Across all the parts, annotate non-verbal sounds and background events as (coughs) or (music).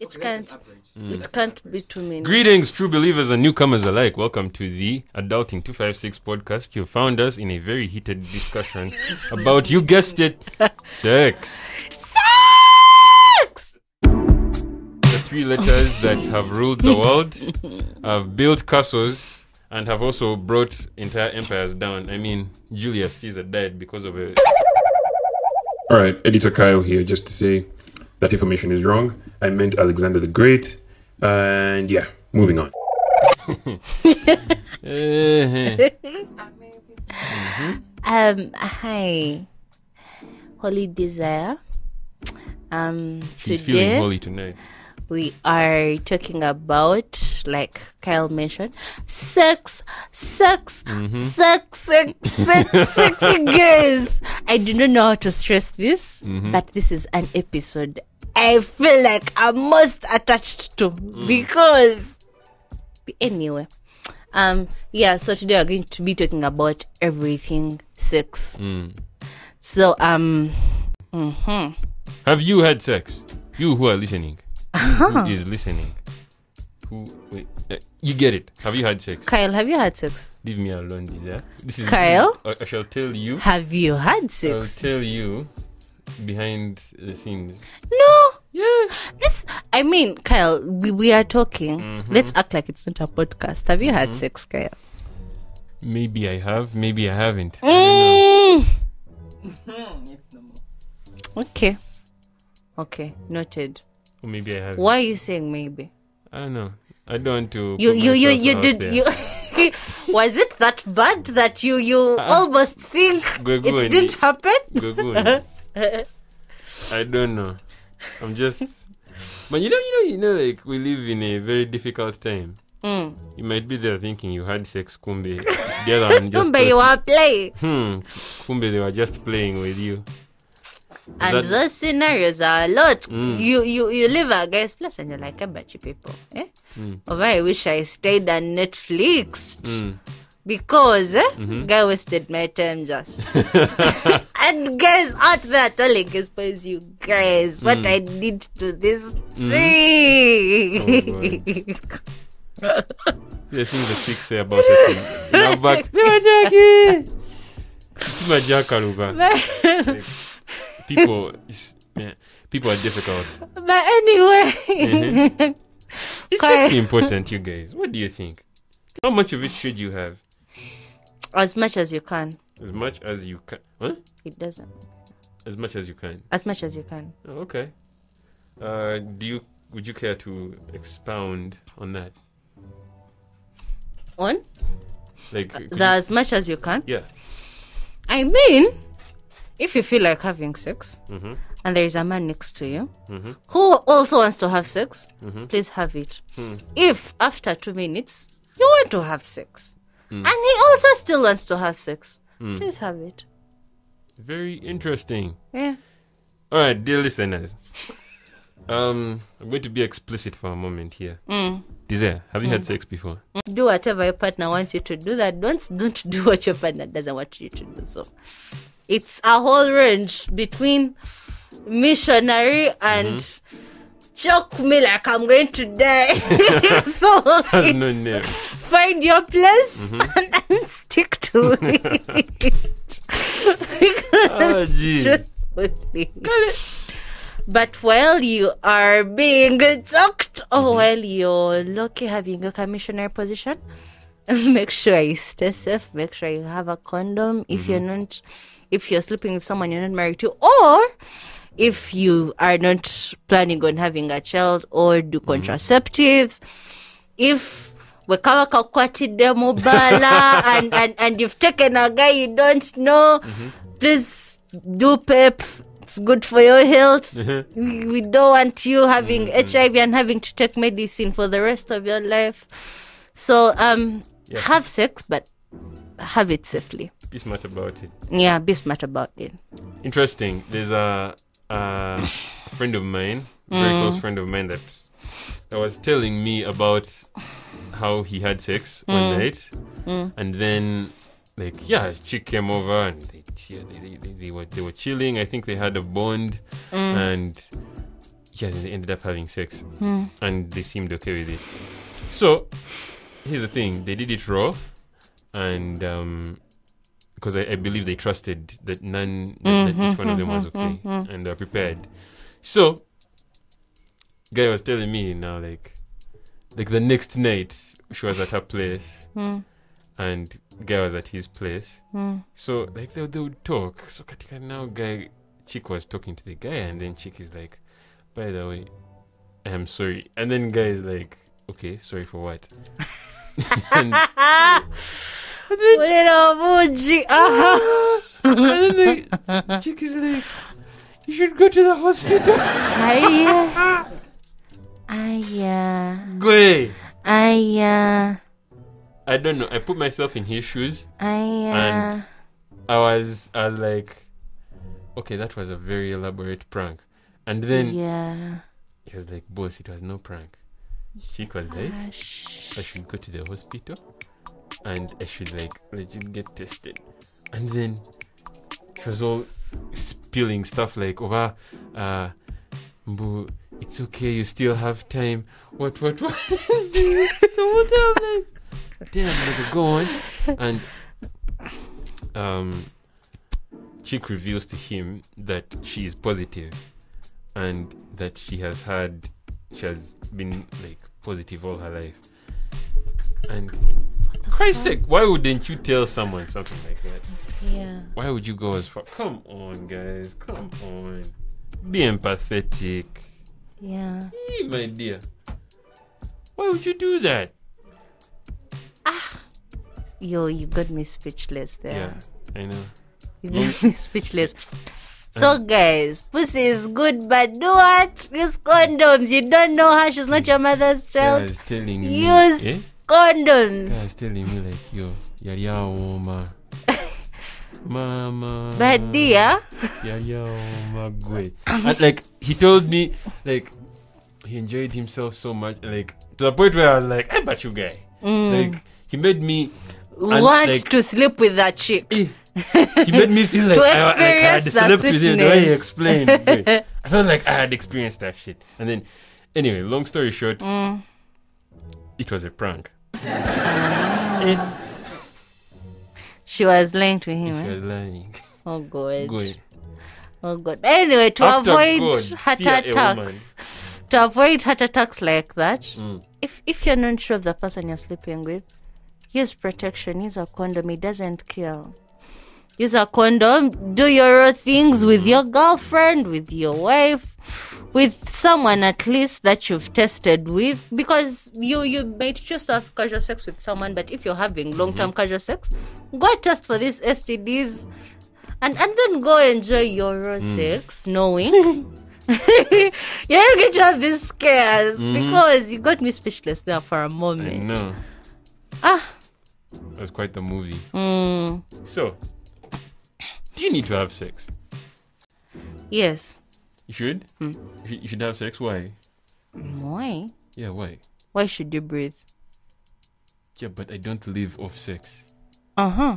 It can't. It can't be too many. Greetings, true believers and newcomers alike. Welcome to the Adulting 256 podcast. You found us in a very heated discussion (laughs) about, you guessed it, sex. Sex. The three letters that have ruled the world, (laughs) have built castles, and have also brought entire empires down. I mean, Julius Caesar died because of it. All right, editor Kyle here, just to say that information is wrong. I meant Alexander the Great. And yeah, moving on. (laughs) Um. Hi. Holy Desire. Um. She's feeling today holy tonight. We are talking about, like Kyle mentioned, sex, sex, sex, sex, sex, sexy guys. I do not know how to stress this, but this is an episode I feel like I'm most attached to because anyway. Um yeah, so today we're going to be talking about everything sex. So um mhm. Have you had sex? You who are listening. You who is listening. Who wait, uh, you get it. Have you had sex? Kyle, have you had sex? Leave me alone, Lisa. This is Kyle? I, I shall tell you. Have you had sex? I'll tell you behind the scenes. No. Yes. This I mean, Kyle, we, we are talking. Mm-hmm. Let's act like it's not a podcast. Have you had sex, Kyle? Maybe I have. Maybe I haven't. I don't know. Mm. (laughs) Okay. Okay, noted. Or maybe I haven't. Why are you saying maybe? I don't know. I don't want to. You you you you did there. you (laughs) Was it that bad that you you almost think go it didn't happen? (laughs) I don't know. I'm just. But you know, you know, you know, like we live in a very difficult time. Mm. You might be there thinking you had sex, kumbe. The other one (laughs) just. Remember you were playing. Hmm. Kumbe, they were just playing with you. And that- those scenarios are a lot. Mm. You you you live a guy's place and you're like, I bet you people. Eh? Mm. Over I wish I stayed on Netflix. Mm. Because eh, Mm-hmm. guy wasted my time just. (laughs) and guys out there telling his boys, you guys, what Mm. I did to this Mm-hmm. tree. Oh, (laughs) The things the chicks say about us in, in our backs. Tima jakaluga. People, yeah, people are difficult. but anyway, Mhm. Is sex important, you guys? What do you think? How much of it should you have? as much as you can. As much as you can. Huh? It doesn't. As much as you can. As much as you can. Oh, okay. Uh, do you? Would you care to expound on that? On Like, the as much as you can. yeah. I mean, if you feel like having sex Mm-hmm. and there is a man next to you Mm-hmm. who also wants to have sex, Mhm. please have it. Hmm. If after two minutes you want to have sex Hmm. and he also still wants to have sex, please have it. Very interesting. Yeah. All right, dear listeners. (laughs) Um, I'm going to be explicit for a moment here. Mm. Desire, have you had sex before? Do whatever your partner wants you to do. That don't don't do what your partner doesn't want you to do. So it's a whole range between missionary and choke me like I'm going to die. (laughs) (laughs) so no name. find your place (laughs) and, and stick to it. Oh, But while you are being choked or while you're lucky having a commissioner position, make sure you stay safe. Make sure you have a condom if you're not, if you're sleeping with someone you're not married to, or if you are not planning on having a child or do mm-hmm. contraceptives. If wekawa kakwatide mubala (laughs) and, and, and you've taken a guy you don't know, mm-hmm. please do PEP. It's good for your health. Mm-hmm. we, we don't want you having HIV and having to take medicine for the rest of your life. So um Yeah. have sex but have it safely. Be smart about it. Yeah, be smart about it. Interesting. There's a, a friend of mine, very Mm. close friend of mine, that that was telling me about how he had sex Mm. one night, and then like yeah, chick came over and they, yeah, they, they, they, were they were chilling. I think they had a bond, Mm. and yeah, they ended up having sex, and they seemed okay with it. So here's the thing: they did it raw, and um, because I, I believe they trusted that none, that, that each one of them was mm-hmm, okay, mm-hmm, and they're mm-hmm. prepared. So guy was telling me now, like, like the next night she was at her place, (laughs) mm. and guy was at his place. Mm. So like they, they would talk. So katika now guy chick was talking to the guy and then chick is like, by the way, I'm sorry. And then guy is like, okay, sorry for what? (laughs) and, Little bougie. Uh-huh. and then the chick is like, you should go to the hospital. Aya. Aya. Go. Aya. I don't know. I put myself in his shoes. Aya. And I was, I was like, okay, that was a very elaborate prank. And then yeah. he was like, boss, it was no prank. Chick was like, Gosh. I should go to the hospital and I should like legit get tested. And then she was all spilling stuff like over uh Mbu, it's okay, you still have time. What what what (laughs) what like damn nigga go on and um Chick reveals to him that she is positive and that she has had she has been like positive all her life. And Christ's sake, why wouldn't you tell someone something like that? Yeah. Why would you go as far? Come on, guys, come on. Be empathetic. Yeah. Hey, my dear. Why would you do that? Ah. Yo, you got me speechless there. Yeah, I know. You got me (laughs) speechless. So guys, pussy is good, but do what? Use condoms. You don't know her. She's not your mother's child. Guys telling me, Use eh? condoms. Guys telling me like, yo, yari oma. (laughs) Mama. But dear, yari oma gwe. And like he told me, like he enjoyed himself so much, like to the point where I was like, I bet you guy. Like he made me want like, to sleep with that chick. Eh, he made me feel (laughs) like, I, like I had slept with him the way he explained. (laughs) I felt like I had experienced that shit. And then, anyway, long story short, Mm. it was a prank. It, She was lying to him. she eh? was lying. Oh god. (laughs) Oh god. Anyway, to After avoid God, heart fear a woman. attacks, to avoid heart attacks like that, Mm. if if you're not sure of the person you're sleeping with, use protection. Use a condom. It doesn't kill. Use a condom. Do your things with your girlfriend, with your wife, with someone at least that you've tested with, because you you might choose to have casual sex with someone, but if you're having long term casual sex, go test for these STDs, and and then go enjoy your raw sex, knowing. You're not going to have these scares because you got me speechless there for a moment. know. Ah. Was quite the movie. Mm, So, do you need to have sex? yes. You should? Hmm. You should- You should have sex? Why? Why? Yeah, why? Why should you breathe? Yeah, but I don't live off sex. Uh huh.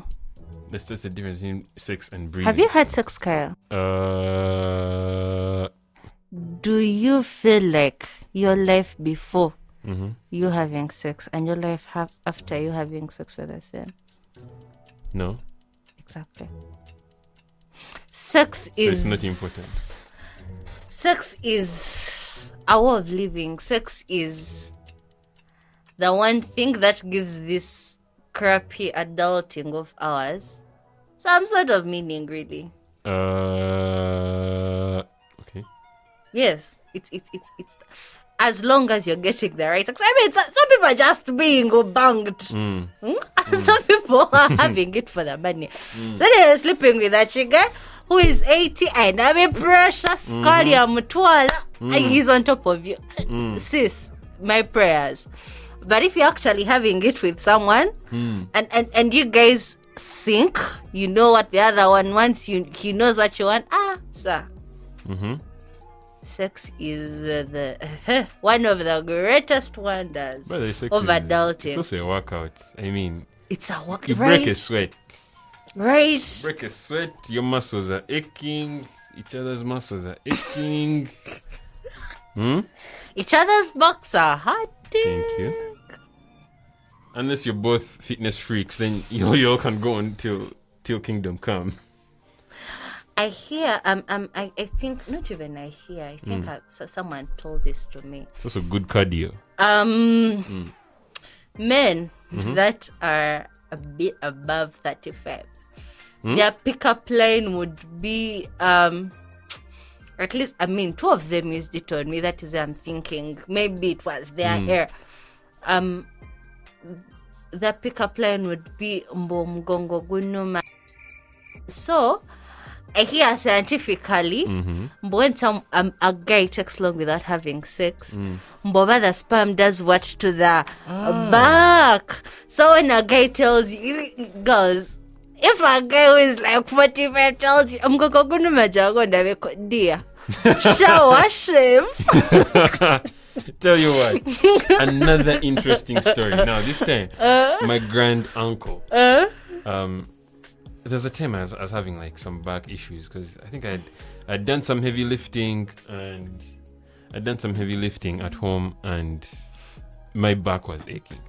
That's, that's the difference between sex and breathing. Have you had sex, Kyle? Uh. Do you feel like your life before mhm. you having sex and your life ha- after you having sex were the same? No. Exactly. Sex So is it's not important. Sex is a way of living. Sex is the one thing that gives this crappy adulting of ours some sort of meaning, really. Uh. Okay. Yes, it's it's it's it's as long as you're getting the right sex. I mean, some, people are just being banged. Mm. Hmm? (laughs) Some people are having it for the money. So they're sleeping with a chica who is 80 and I mean precious Scotty Mutwala and he's on top of you. (laughs) Sis, my prayers. But if you're actually having it with someone and, and, and you guys sync, you know what the other one wants, you he knows what you want. Ah, sir. Mm-hmm. Sex is uh, the one of the greatest wonders sex of is, adulting. It's also a workout. I mean, It's a workout you right? break a sweat. Right. Break a sweat. Your muscles are aching. Each other's muscles are aching. (laughs) Hmm? Each other's backs are hot. Thank you. Unless you're both fitness freaks, then (laughs) you you all can go on till till kingdom come. I hear, um, um, I, I think, not even I hear, I think I, so someone told this to me. It's also good cardio. Um, men that are a bit above 35, their pickup line would be, um, at least, I mean, two of them used it on me. That is, I'm thinking, maybe it was their hair. Um, the pickup line would be mbo mgongo gunuma. So, Eh, I hear scientifically, mm-hmm. mbo when some um, a guy takes long without having sex, mm. mboba the sperm does what to the ah. back. So when a guy tells you, girls, if a guy who is like 45 tells you, i'm gonna go to gunuma jago ndabeko dear, (laughs) shower shave. (laughs) Tell you what, (laughs) another interesting story. Now this time, uh? my grand uncle. Uh? Um, there's a time I was, I was having like some back issues because I think I'd I'd done some heavy lifting and I'd done some heavy lifting at home and my back was aching.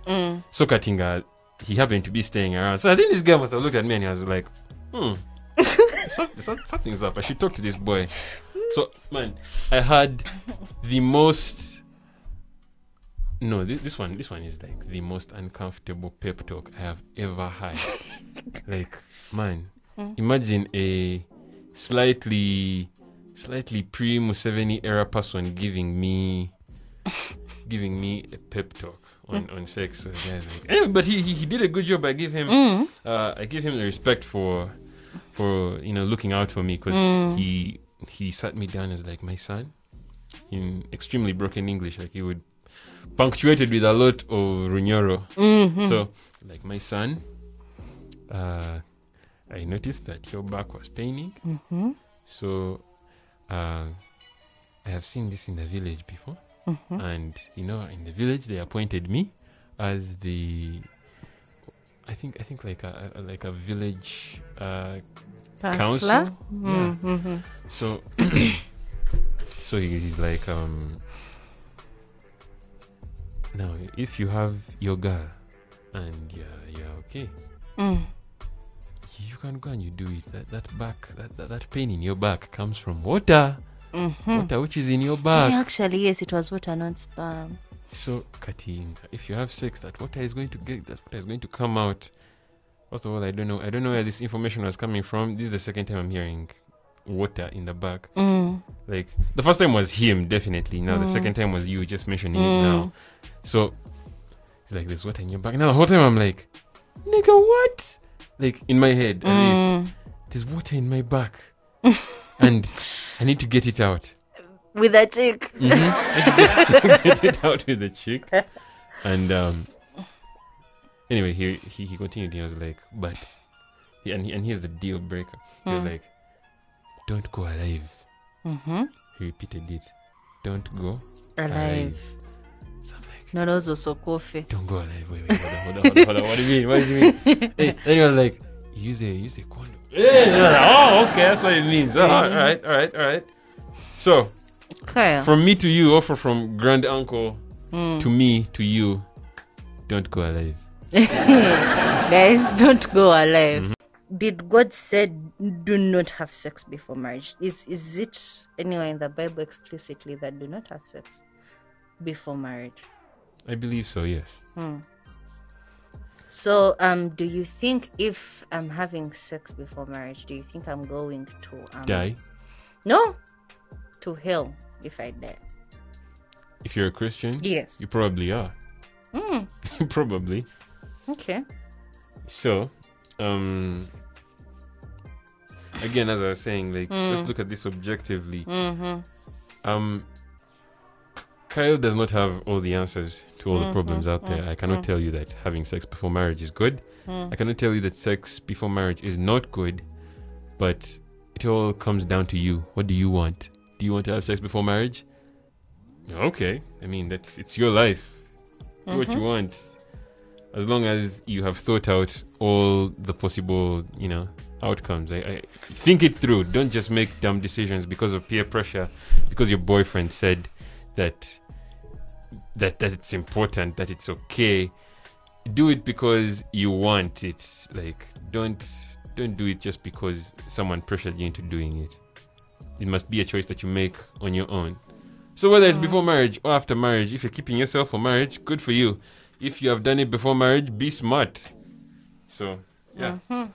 So Katinga, he happened to be staying around. So I think this guy must have looked at me and he was like, hmm. (laughs) some- some- something's up. I should talk to this boy. So man, I had the most no, this, this one, this one is like the most uncomfortable pep talk I have ever had. (laughs) like, man, imagine a slightly, slightly pre Museveni era person giving me, (laughs) giving me a pep talk on, on sex. So like, anyway, but he, he he did a good job. I give him, uh, I give him the respect for, for you know looking out for me because he he sat me down as like my son in extremely broken English. Like he would punctuated with a lot of runyoro. So, like my son, uh, I noticed that your back was paining. So, uh, I have seen this in the village before, and you know, in the village they appointed me as the. I think I think like a, a like a village uh, council. Counselor? Yeah. Mm-hmm. So, (coughs) so he- he's like, um, now if you have your girl and you're, you're okay, Mm. You can go and you do it. That that back, that that, that pain in your back comes from water, Mm-hmm. water which is in your Yeah, back. actually, yes, it was water, not sperm. So, Katinga, if you have sex, that water is going to get, that water is going to come out. First of all, I don't know, I don't know where this information was coming from. This is the second time I'm hearing water in the back. Mm. Like the first time was him, definitely. Now the second time was you just mentioning it now. So like, "There's water in your back." Now the whole time I'm like, "Nigga, what?" Like in my head, at least, Mm. there's water in my back, (laughs) and I need to get it out. With a chick. Mhm. To get, get (laughs) it out with the chick, and um. Anyway, he he, he continued. He was like, "But," he, and he, and here's the deal breaker. He was Mm. like, "Don't go alive." Mm-hmm. He repeated it. Don't go Alive. So I'm like, Not also so coffee. don't go alive. Wait, wait, hold on, hold on, hold on, hold on. What do you mean? What do you mean? (laughs) hey, then he was like, use a use a condom. Yeah, and I was like, oh, okay, that's what it means. Oh, all right, all right, all right. So Okay. from me to you, offer from grand uncle Mm. to me to you, don't go alive. (laughs) Guys, don't go alive. Mm-hmm. Did God said do not have sex before marriage? Is is it anywhere in the Bible explicitly that do not have sex before marriage? I believe so. Yes. So, um, do you think if I'm having sex before marriage, do you think I'm going to um, Die. No, to hell if I die. If you're a Christian, Yes. you probably are. Mm, (laughs) probably. okay. So, um, again, as I was saying, like let's look at this objectively. Mm-hmm. Um, Kyle does not have all the answers to all the mm, problems mm, out there. Mm, I cannot tell you that having sex before marriage is good. I cannot tell you that sex before marriage is not good. But it all comes down to you. What do you want? Do you want to have sex before marriage? Okay. I mean, that's it's your life. Do what you mm-hmm. want. As long as you have thought out all the possible, you know, outcomes. I, I think it through. Don't just make dumb decisions because of peer pressure, because your boyfriend said that that that it's important, that it's okay. Do it because you want it. Like don't don't do it just because someone pressured you into doing it. It must be a choice that you make on your own. So whether it's mm. before marriage or after marriage, if you're keeping yourself for marriage, good for you. If you have done it before marriage, be smart. So yeah. Mm-hmm.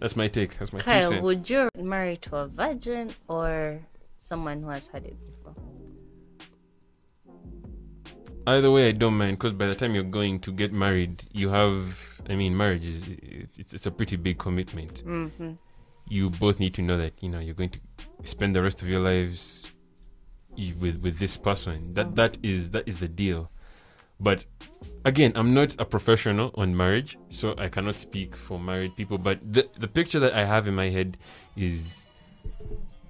That's my take. That's my two Kyle, would you marry to a virgin or someone who has had it before? Either way, I don't mind because by the time you're going to get married, you have. I mean, marriage is it's, it's a pretty big commitment. Mm-hmm. You both need to know that you know you're going to spend the rest of your lives with with this person. That that is that is the deal. But again, I'm not a professional on marriage, so I cannot speak for married people. But the the picture that I have in my head is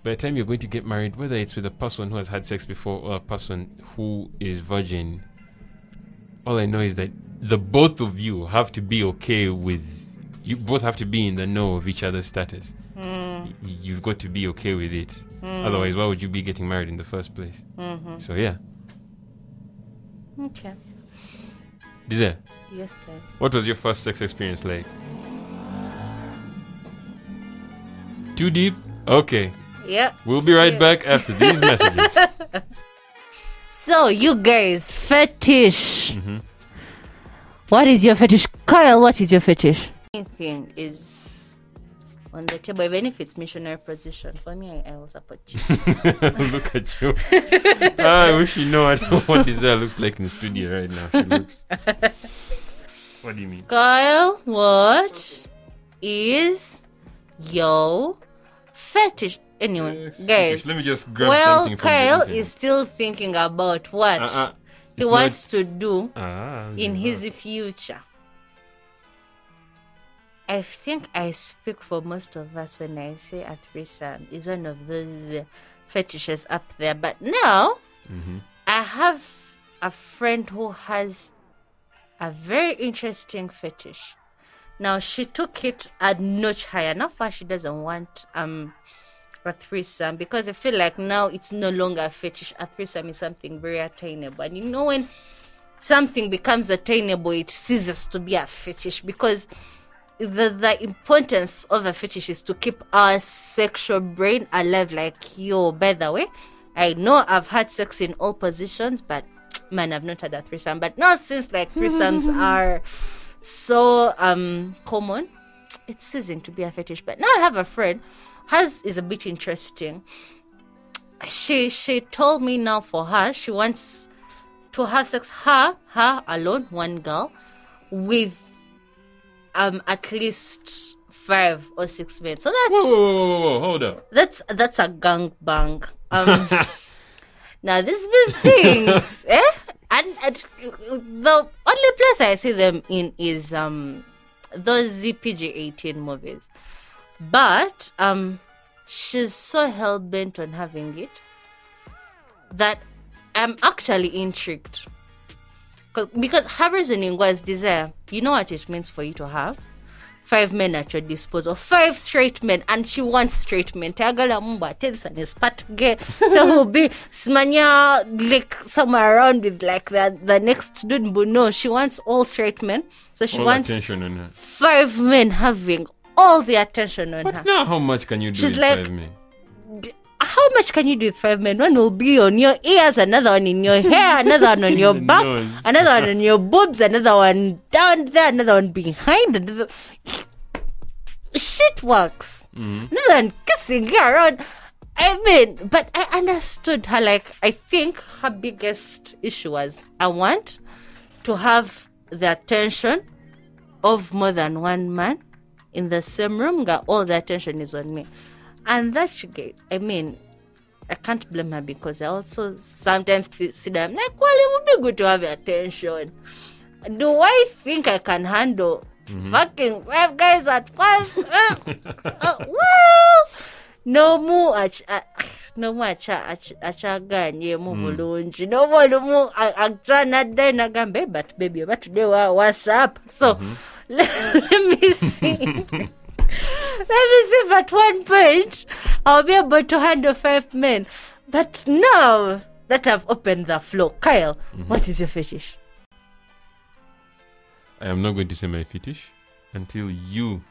by the time you're going to get married, whether it's with a person who has had sex before or a person who is virgin, all I know is that the both of you have to be okay with. You both have to be in the know of each other's status. Y- You've got to be okay with it. Otherwise, why would you be getting married in the first place? Mm-hmm. So yeah, Okay. Desire, Yes, please. what was your first sex experience like? Too deep? Okay, Yep. we'll be right Yeah. back after these messages. (laughs) So, you guys, fetish. Mm-hmm. What is your fetish? Kyle, what is your fetish? Anything is on the table, even if it's missionary position. For me, I, I will support you. (laughs) Look at you. Ah, I wish you know I know what (laughs) Desire looks like in the studio right now. She looks. what do you mean? Kyle, what is your fetish? Anyway, Yes, guys. Let me just grab Well, something from Kyle is still thinking about what Uh-uh. he It's wants to do Ah, in yeah. his future. I think I speak for most of us when I say a threesome is one of those fetishes up there. But now, Mhm. I have a friend who has a very interesting fetish. Now she took it a notch higher. Not far she doesn't want um a threesome because I feel like now it's no longer a fetish. A threesome is something very attainable. And you know when something becomes attainable, it ceases to be a fetish because the the importance of a fetish is to keep our sexual brain alive. Like yo, by the way, I know I've had sex in all positions, but man, I've not had a threesome. But now since like threesomes (laughs) are so um common, it's ceasing to be a fetish. But now I have a friend, hers is a bit interesting. She she told me now for her she wants to have sex her her alone one girl with um at least five or six men. So that's Whoa, whoa, whoa, hold up. that's that's a gang bang. Um, (laughs) now this these things, (laughs) eh? And, and the only place I see them in is um those ZPG eighteen movies, but um she's so hell bent on having it that I'm actually intrigued. Because her reasoning was desire. You know what it means for you to have five men at your disposal, five straight men, and she wants straight men. Tagala mumba tells and is part gay. (laughs) So he'll be smanya like somewhere around with like the the next dude, but no, she wants all straight men. So she All wants attention on her. five men having all the attention on her. But now, how much can you do She's with like- five men? D- How much can you do with five men? One will be on your ears, another one in your hair, (laughs) another one on your back, another one on your boobs, another one down there, another one behind, another shit works. Mm-hmm. Another one kissing you around. I mean, but I understood her. Like, I think her biggest issue was I want to have the attention of more than one man in the same room. Got all the attention is on me, and that she get. I mean, I can't blame her because I also sometimes see them like, well, it would be good to have attention. Do I think I can handle fucking five guys at once? (laughs) Uh, uh, well, no more. ach- uh, (sighs) no mu acha ach- achaganye mu bulungi noba olumu a- aca naddayo nagambe but baby oba today wa whatsapp so let me see let me see if at one point I'll be able to handle five men. But now that I've opened the floor. Kyle, Mm-hmm. what is your fetish? I am not going to say my fetish until you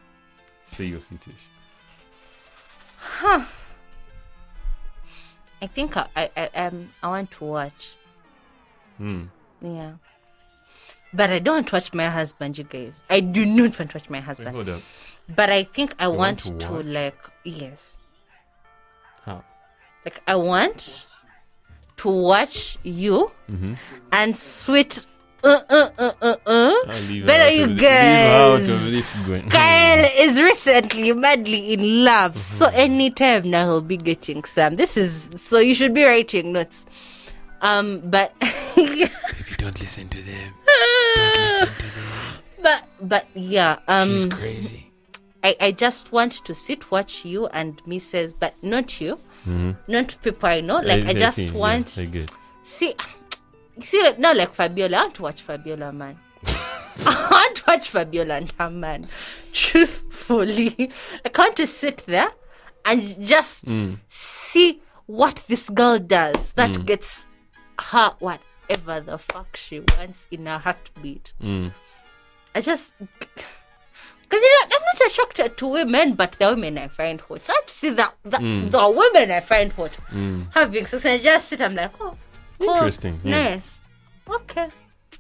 say your fetish. Huh. I think I I, I um I want to watch. Hmm. Yeah. But I don't want to watch my husband, you guys. I do not want to watch my Wait, husband. hold up. But I think I want want, to to, like yes. How? Like I want to watch you Mm-hmm. and sweet uh uh uh uh uh. Better you of, thi- leave guys. out of this going. (laughs) Kyle is recently madly in love, so Mm-hmm. anytime now he'll be getting some. This is so you should be writing notes. Um, but (laughs) if you don't listen to them, (laughs) but but yeah, um, She's crazy. I I just want to sit watch you and Mrs. But not you, mm-hmm. not people I know. Like I, just see, want I get. see see like, not like Fabiola. I want to watch Fabiola, man. (laughs) I want to watch Fabiola and her man. Truthfully, I can't to sit there and just mm. see what this girl does that mm. gets her whatever the fuck she wants in a heartbeat. Mm. I just. Because you know, I'm not attracted to women, but the women I find hot. So I have to see the, the, the women I find hot having sex, and I just sit, I'm like, oh, cool, Interesting, yeah. Nice. Okay.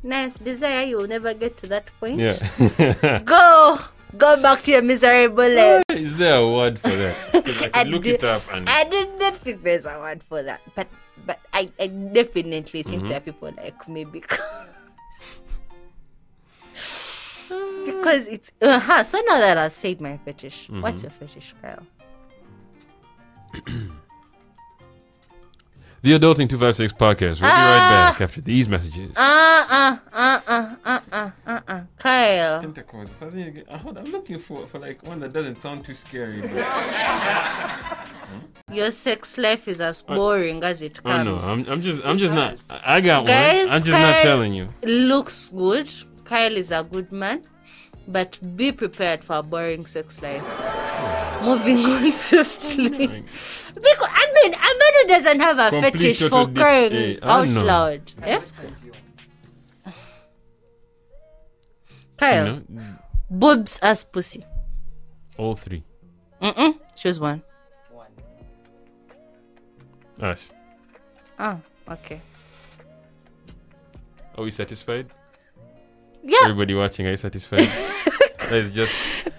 Nice. Desire, you will never get to that point. Yeah. Go. (laughs) Go back to your miserable life. Is there a word for that? (laughs) I I look do- it up and I did not think there's a word for that. But but I, I definitely think Mm-hmm. there are people like me because (laughs) because it's uh-huh. so now that I've said my fetish, Mm-hmm. what's your fetish, Kyle? (clears throat) the Adulting 256 podcast. We'll be right back after these messages. Uh uh uh uh uh uh uh Kyle. Tentacles. First thing you get- hold on, I'm looking for for like one that doesn't sound too scary. But (laughs) Your sex life is as boring as it oh comes. no, I'm, I'm just I'm just not. I I got Guys, one. I'm just not Kyle- telling you. looks good. Kyle is a good man, but be prepared for a boring sex life. Moving on (laughs) swiftly. Because I mean, a man who doesn't have a Complete fetish for crying eh, out know. loud. Yeah? Kyle, boobs as pussy. all three. Mm-mm. Choose one. One. Us. Oh, okay. Are we satisfied? Yeah, Everybody watching, are you satisfied? (laughs) Let's just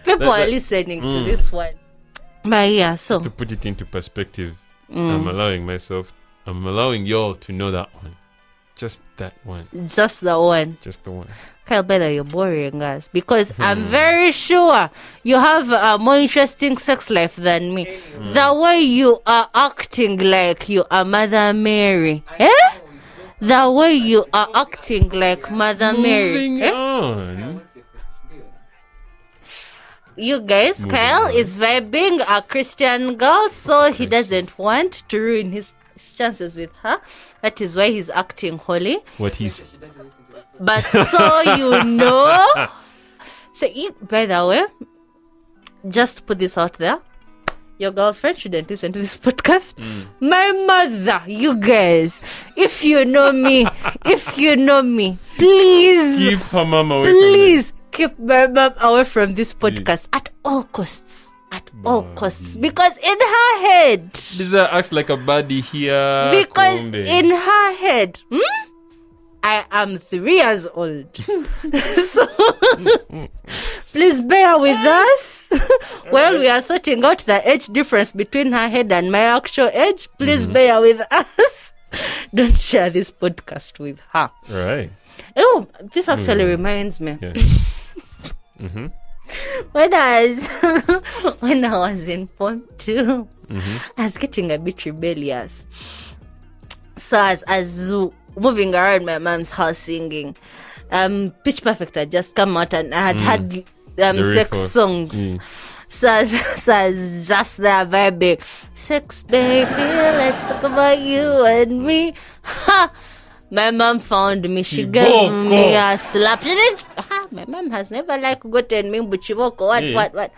people that- are listening Mm. to this one. But yeah, so to put it into perspective. Mm. I'm allowing myself. I'm allowing y'all to know that one. Just that one. just the one. Just the one. Kyle, better you're boring us because Hmm. I'm very sure you have a more interesting sex life than me. Hmm. The way you are acting like you are Mother Mary, eh? The way you are acting like Mother Mary, Moving eh? You guys, Moving Kyle on. is vibing a Christian girl, so he doesn't want to ruin his, his chances with her. That is why he's acting holy. What he's But so you know, so you, by the way, just put this out there, your girlfriend shouldn't listen to this podcast. Mm. My mother, you guys, if you know me, if you know me, please, keep her mom away please keep my mom away from this mm. podcast at all costs. At all mm. costs, because in her head, this. Lisa acts like a baddie here. because in her head, hmm, I am three years old. (laughs) (laughs) so please bear with us. (laughs) While we are sorting out the age difference between her head and my actual age, please mm-hmm. bear with us. Don't share this podcast with her. right. Oh, this actually reminds me. Yeah. (laughs) mm-hmm. When I was (laughs) when I was in form 2 I was getting a bit rebellious. So as as moving around my mom's house singing, um, Pitch Perfect had just come out and I had had um sex songs. Mm. So, (laughs) so just there vibing. Sex, baby, let's talk about you and me. Ha! My mom found me. She gave me a slap. She didn't. Ha! My mom has never like gotten me, but she woke what, Yeah. what, what.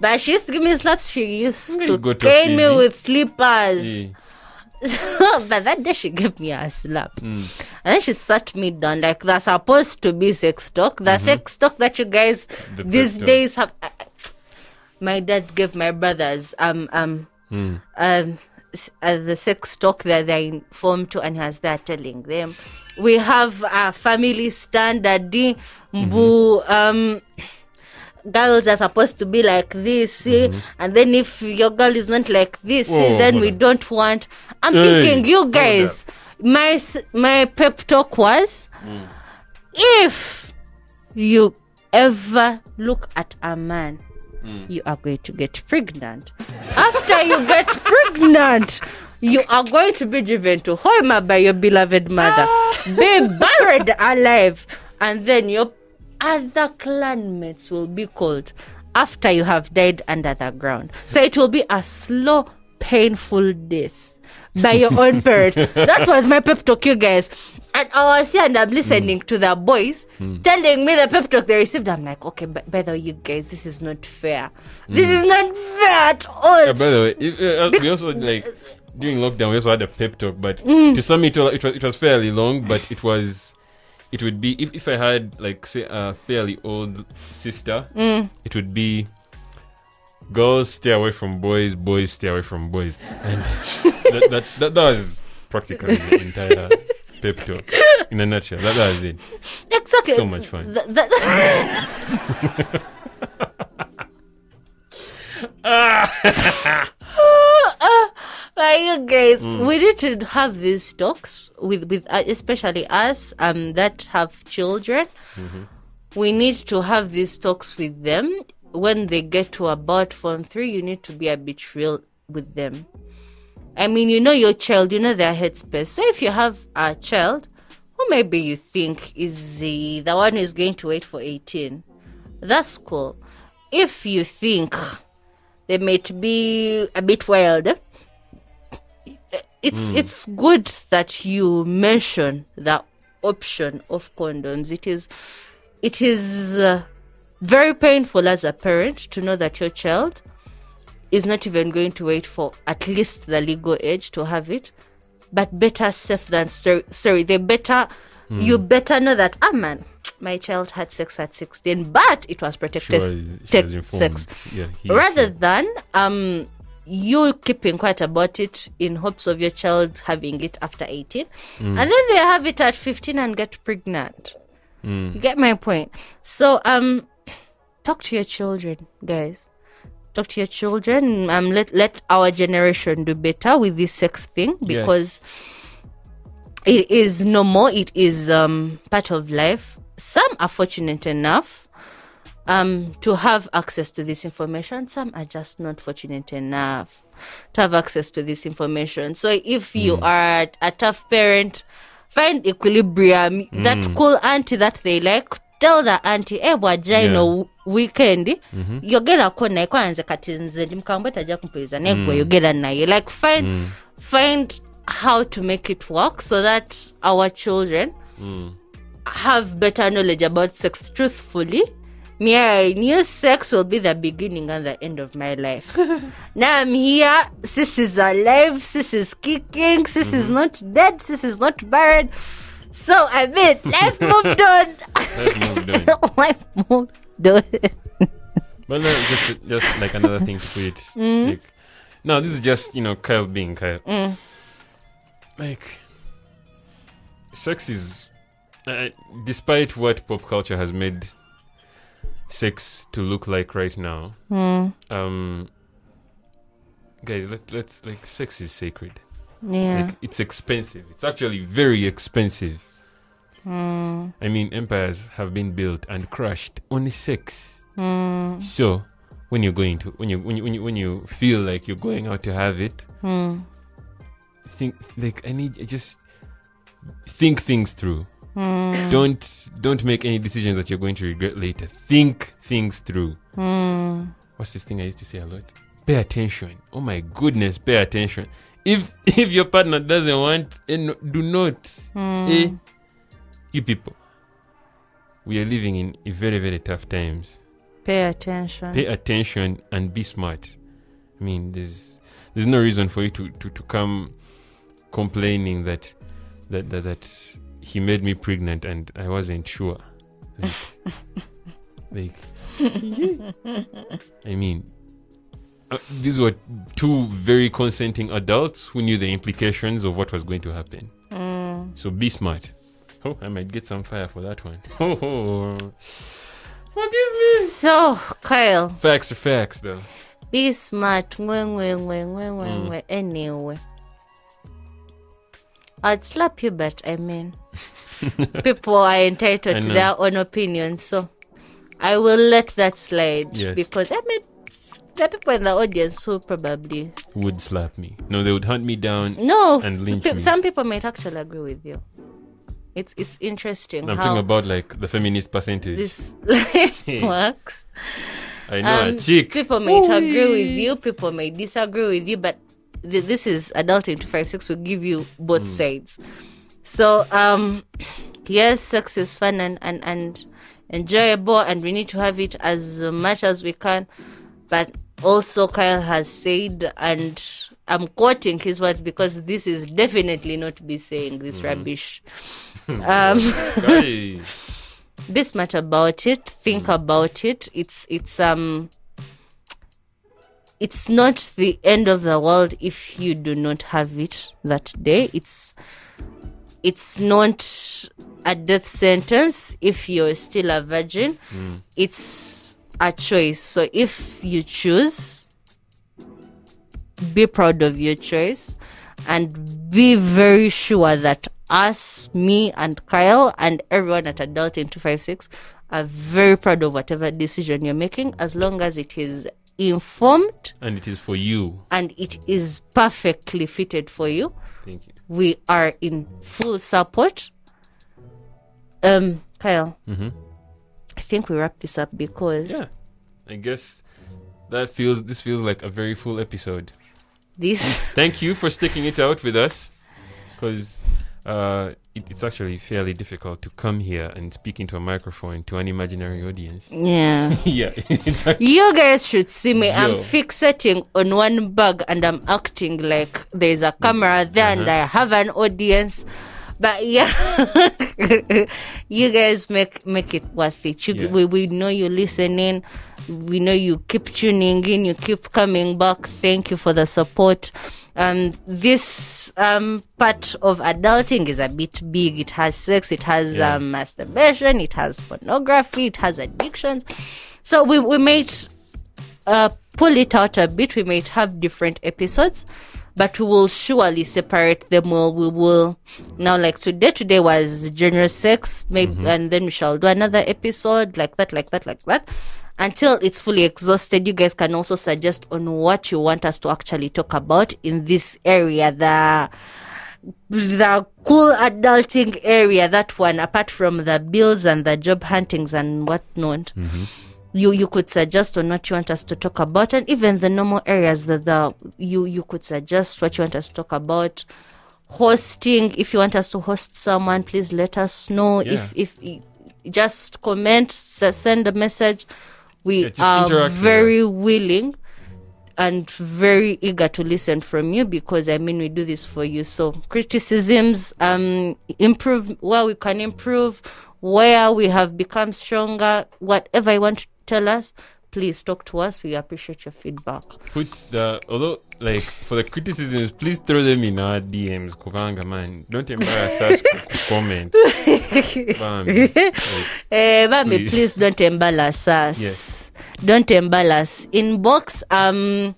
But she used to give me slaps. She used to cane me with slippers. Yeah. (laughs) but that day she gave me a slap. And then she sat me down like that's supposed to be sex talk. The sex talk that you guys The these talk. days have. my dad gave my brothers um um um uh, the sex talk that they're informed to and as they're telling them. We have a family standard di mbu um girls are supposed to be like this eh, and then if your girl is not like this eh, Whoa, then we on. don't want i'm Hey, thinking you guys my my pep talk was if you ever look at a man Mm. you are going to get pregnant. After you get (laughs) pregnant you are going to be driven to Hoima by your beloved mother. Ah. Be (laughs) buried alive. And then your other clanmates will be called after you have died under the ground. So it will be a slow painful death by your own (laughs) parent. that was my pep talk, you guys. And I was here and I'm listening hmm. to the boys hmm. telling me the pep talk they received. I'm like, okay, but by the way, you guys, this is not fair. This hmm. is not fair at all. Yeah, by the way, if, uh, uh we also like during lockdown we also had a pep talk, but to some it, it was it was fairly long, but it was it would be if, if I had like say a fairly old sister, it would be girls stay away from boys, boys stay away from boys, and (laughs) that, that, that that was practically the entire pep talk in a nutshell. That, that was it. exactly. So much fun. Th- th- But (laughs) (laughs) you guys, we need to have these talks with with uh, especially us um that have children. We need to have these talks with them when they get to about form three. You need to be a bit real with them. I mean, you know your child, you know their headspace. So if you have a child who maybe you think is the, the one who's going to wait for 18, that's cool. If you think they might be a bit wild, it's it's good that you mention the option of condoms. It is it is uh, very painful as a parent to know that your child is not even going to wait for at least the legal age to have it but better safe than sorry, sorry they better you better know that ah man my child had sex at 16 but it was She protected was, she was sex. Yeah, he- rather she- than um you keeping quiet about it in hopes of your child having it after 18 and then they have it at 15 and get pregnant. You get my point? So um talk to your children guys. Talk to your children. Um let let our generation do better with this sex thing because it is no more. it is um part of life. Some are fortunate enough um to have access to this information. Some are just not fortunate enough to have access to this information. So if you are a tough parent find equilibrium. That cool auntie that they like tell the auntie eh bwajjaino weekend. Mm-hmm. Yogera ko naye kwanze kati nze ndi mukambwe tajja kumpuliriza naye gwe mm. yogera naye. Like find mm. find how to make it work so that our children mm. have better knowledge about sex truthfully. Me i knew sex will be the beginning and the end of my life. (laughs) Now i'm here. Sis is alive. Sis is kicking. Sis is mm-hmm. not dead. Sis is not buried so i mean (laughs) life moved on Life moved on. (laughs) life moved on But no, just just like another thing to put it. (laughs) Like, no, this is just you know Kyle being Kyle. Like, sex is, uh, despite what pop culture has made sex to look like right now. Um, guys, let, let's like sex is sacred. Yeah Like, it's expensive. It's actually very expensive. Hmm. I mean, empires have been built and crushed on sex. Hmm. So, when you're going to, when you, when you, when you, when you feel like you're going out to have it, hmm. think like I need just think things through. Don't don't make any decisions that you're going to regret later. Think things through. What's this thing I used to say a lot? Pay attention. Oh my goodness, pay attention. If (laughs) if your partner doesn't want, and do not. Eh, you people, we are living in very very tough times. pay attention Pay attention and be smart. I mean, there's there's no reason for you to to, to come complaining that that that, that he made me pregnant and I wasn't sure. Like, (laughs) like (laughs) I mean, uh, these were two very consenting adults who knew the implications of what was going to happen. Mm. So be smart. Oh, I might get some fire for that one. (laughs) Oh, forgive me. So, Kyle, Facts are facts, though. be smart. Ngwe, ngwe, ngwe, ngwe, ngwe, Mm. Anyway, I'd slap you, but I mean, (laughs) people are entitled to their own opinions. So, I will let that slide Yes. because I mean, there are people in the audience who probably Would slap me. No, they would hunt me down. no. And lynch pe- me. Some people might actually agree with you. It's it's interesting I'm talking about like the feminist percentage. this (laughs) works. I know Um, a chick. People may agree with you, people may disagree with you, but th- this is adult adulting 256 will give you both sides. So, um, yes, sex is fun and, and, and enjoyable, and we need to have it as much as we can. But also, Kyle has said, and I'm quoting his words because this is definitely not be saying this rubbish. (laughs) Um, Guy. be smart about it. Think about it. It's it's um it's not the end of the world if you do not have it that day. It's it's not a death sentence if you're still a virgin. It's a choice so if you choose be proud of your choice and be very sure that us, me, and Kyle, and everyone at Adulting 256 are very proud of whatever decision you're making as long as it is informed and it is for you. and it is perfectly fitted for you. Thank you. We are in full support. Um, Kyle, Mhm. Think we wrap this up because Yeah. I guess that feels this feels like a very full episode. this (laughs) Thank you for sticking it out with us, because uh, it, it's actually fairly difficult to come here and speak into a microphone to an imaginary audience. yeah. (laughs) yeah, (laughs) ac- You guys should see me. I'm fixating on one bug and I'm acting like there's a camera there and Uh-huh. I have an audience. But yeah, (laughs) you guys make make it worth it. You, Yeah. we, we know you're listening. We know you keep tuning in. You keep coming back. Thank you for the support. Um, this um part of adulting is a bit big. It has sex. It has Yeah. um, masturbation. It has pornography. It has addictions. So we we might uh, pull it out a bit. We might have different episodes, but we will surely separate them. Well, we will now like today. Today was January 6th, maybe, mm-hmm. and then we shall do another episode like that, like that, like that. Until it's fully exhausted, you guys can also suggest on what you want us to actually talk about in this area. The the cool adulting area, that one, apart from the bills and the job huntings and whatnot mm-hmm. You you could suggest on what you want us to talk about and even the normal areas that the you you could suggest what you want us to talk about hosting if you want us to host someone please let us know Yeah. if if just comment send a message we Yeah, are very willing and very eager to listen from you because I mean we do this for you. So criticisms, um, improve where we can improve, where we have become stronger, whatever you want to tell us, please talk to us. We appreciate your feedback. put the although like for the criticisms, please throw them in our DMs. Kovanga man, don't embarrass us. comment. Bam. (laughs) Like, Eh, Bambi, Please. please. don't embarrass us. Yes. Don't embarrass. Inbox, um,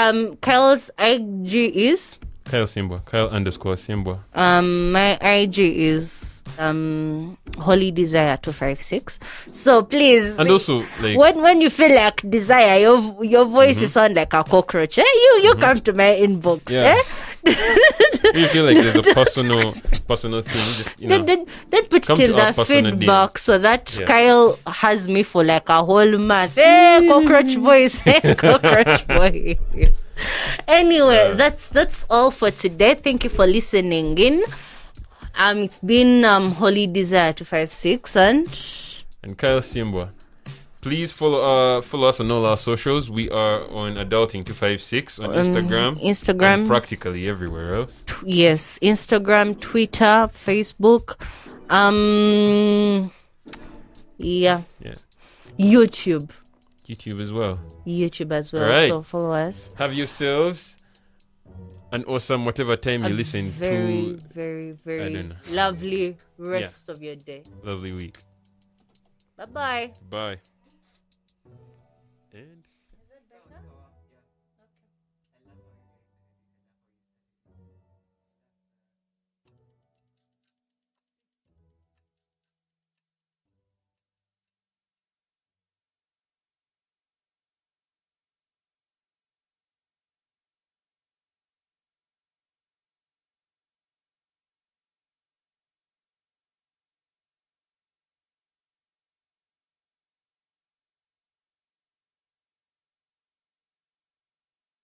um, Kyle's IG is Kyle Simba, Kyle underscore Simba. Um, my IG is um Holy Desire two five six. So please, And also like when when you feel like desire, your your voice is sound like a cockroach. Eh? You you come to my inbox. Yeah. Eh? (laughs) you feel like there's a personal personal thing, just you know. Then, then, then put it in the feedback so that Yeah. Kyle has me for like a whole month. Hey, cockroach voice. Hey, (laughs) cockroach voice. Anyway, that's that's all for today. Thank you for listening in. Um, it's been um Holy Desire two five six and and Kyle Simba. Please follow uh follow us on all our socials. We are on Adulting two five six on Um, Instagram, Instagram. practically everywhere else. Tw- yes, Instagram, Twitter, Facebook. Um, yeah, Yeah, YouTube, YouTube as well. YouTube as well. Alright. So follow us. Have yourselves an awesome whatever time you A listen very, to. very, very don't lovely rest of your day. Lovely week. Bye bye.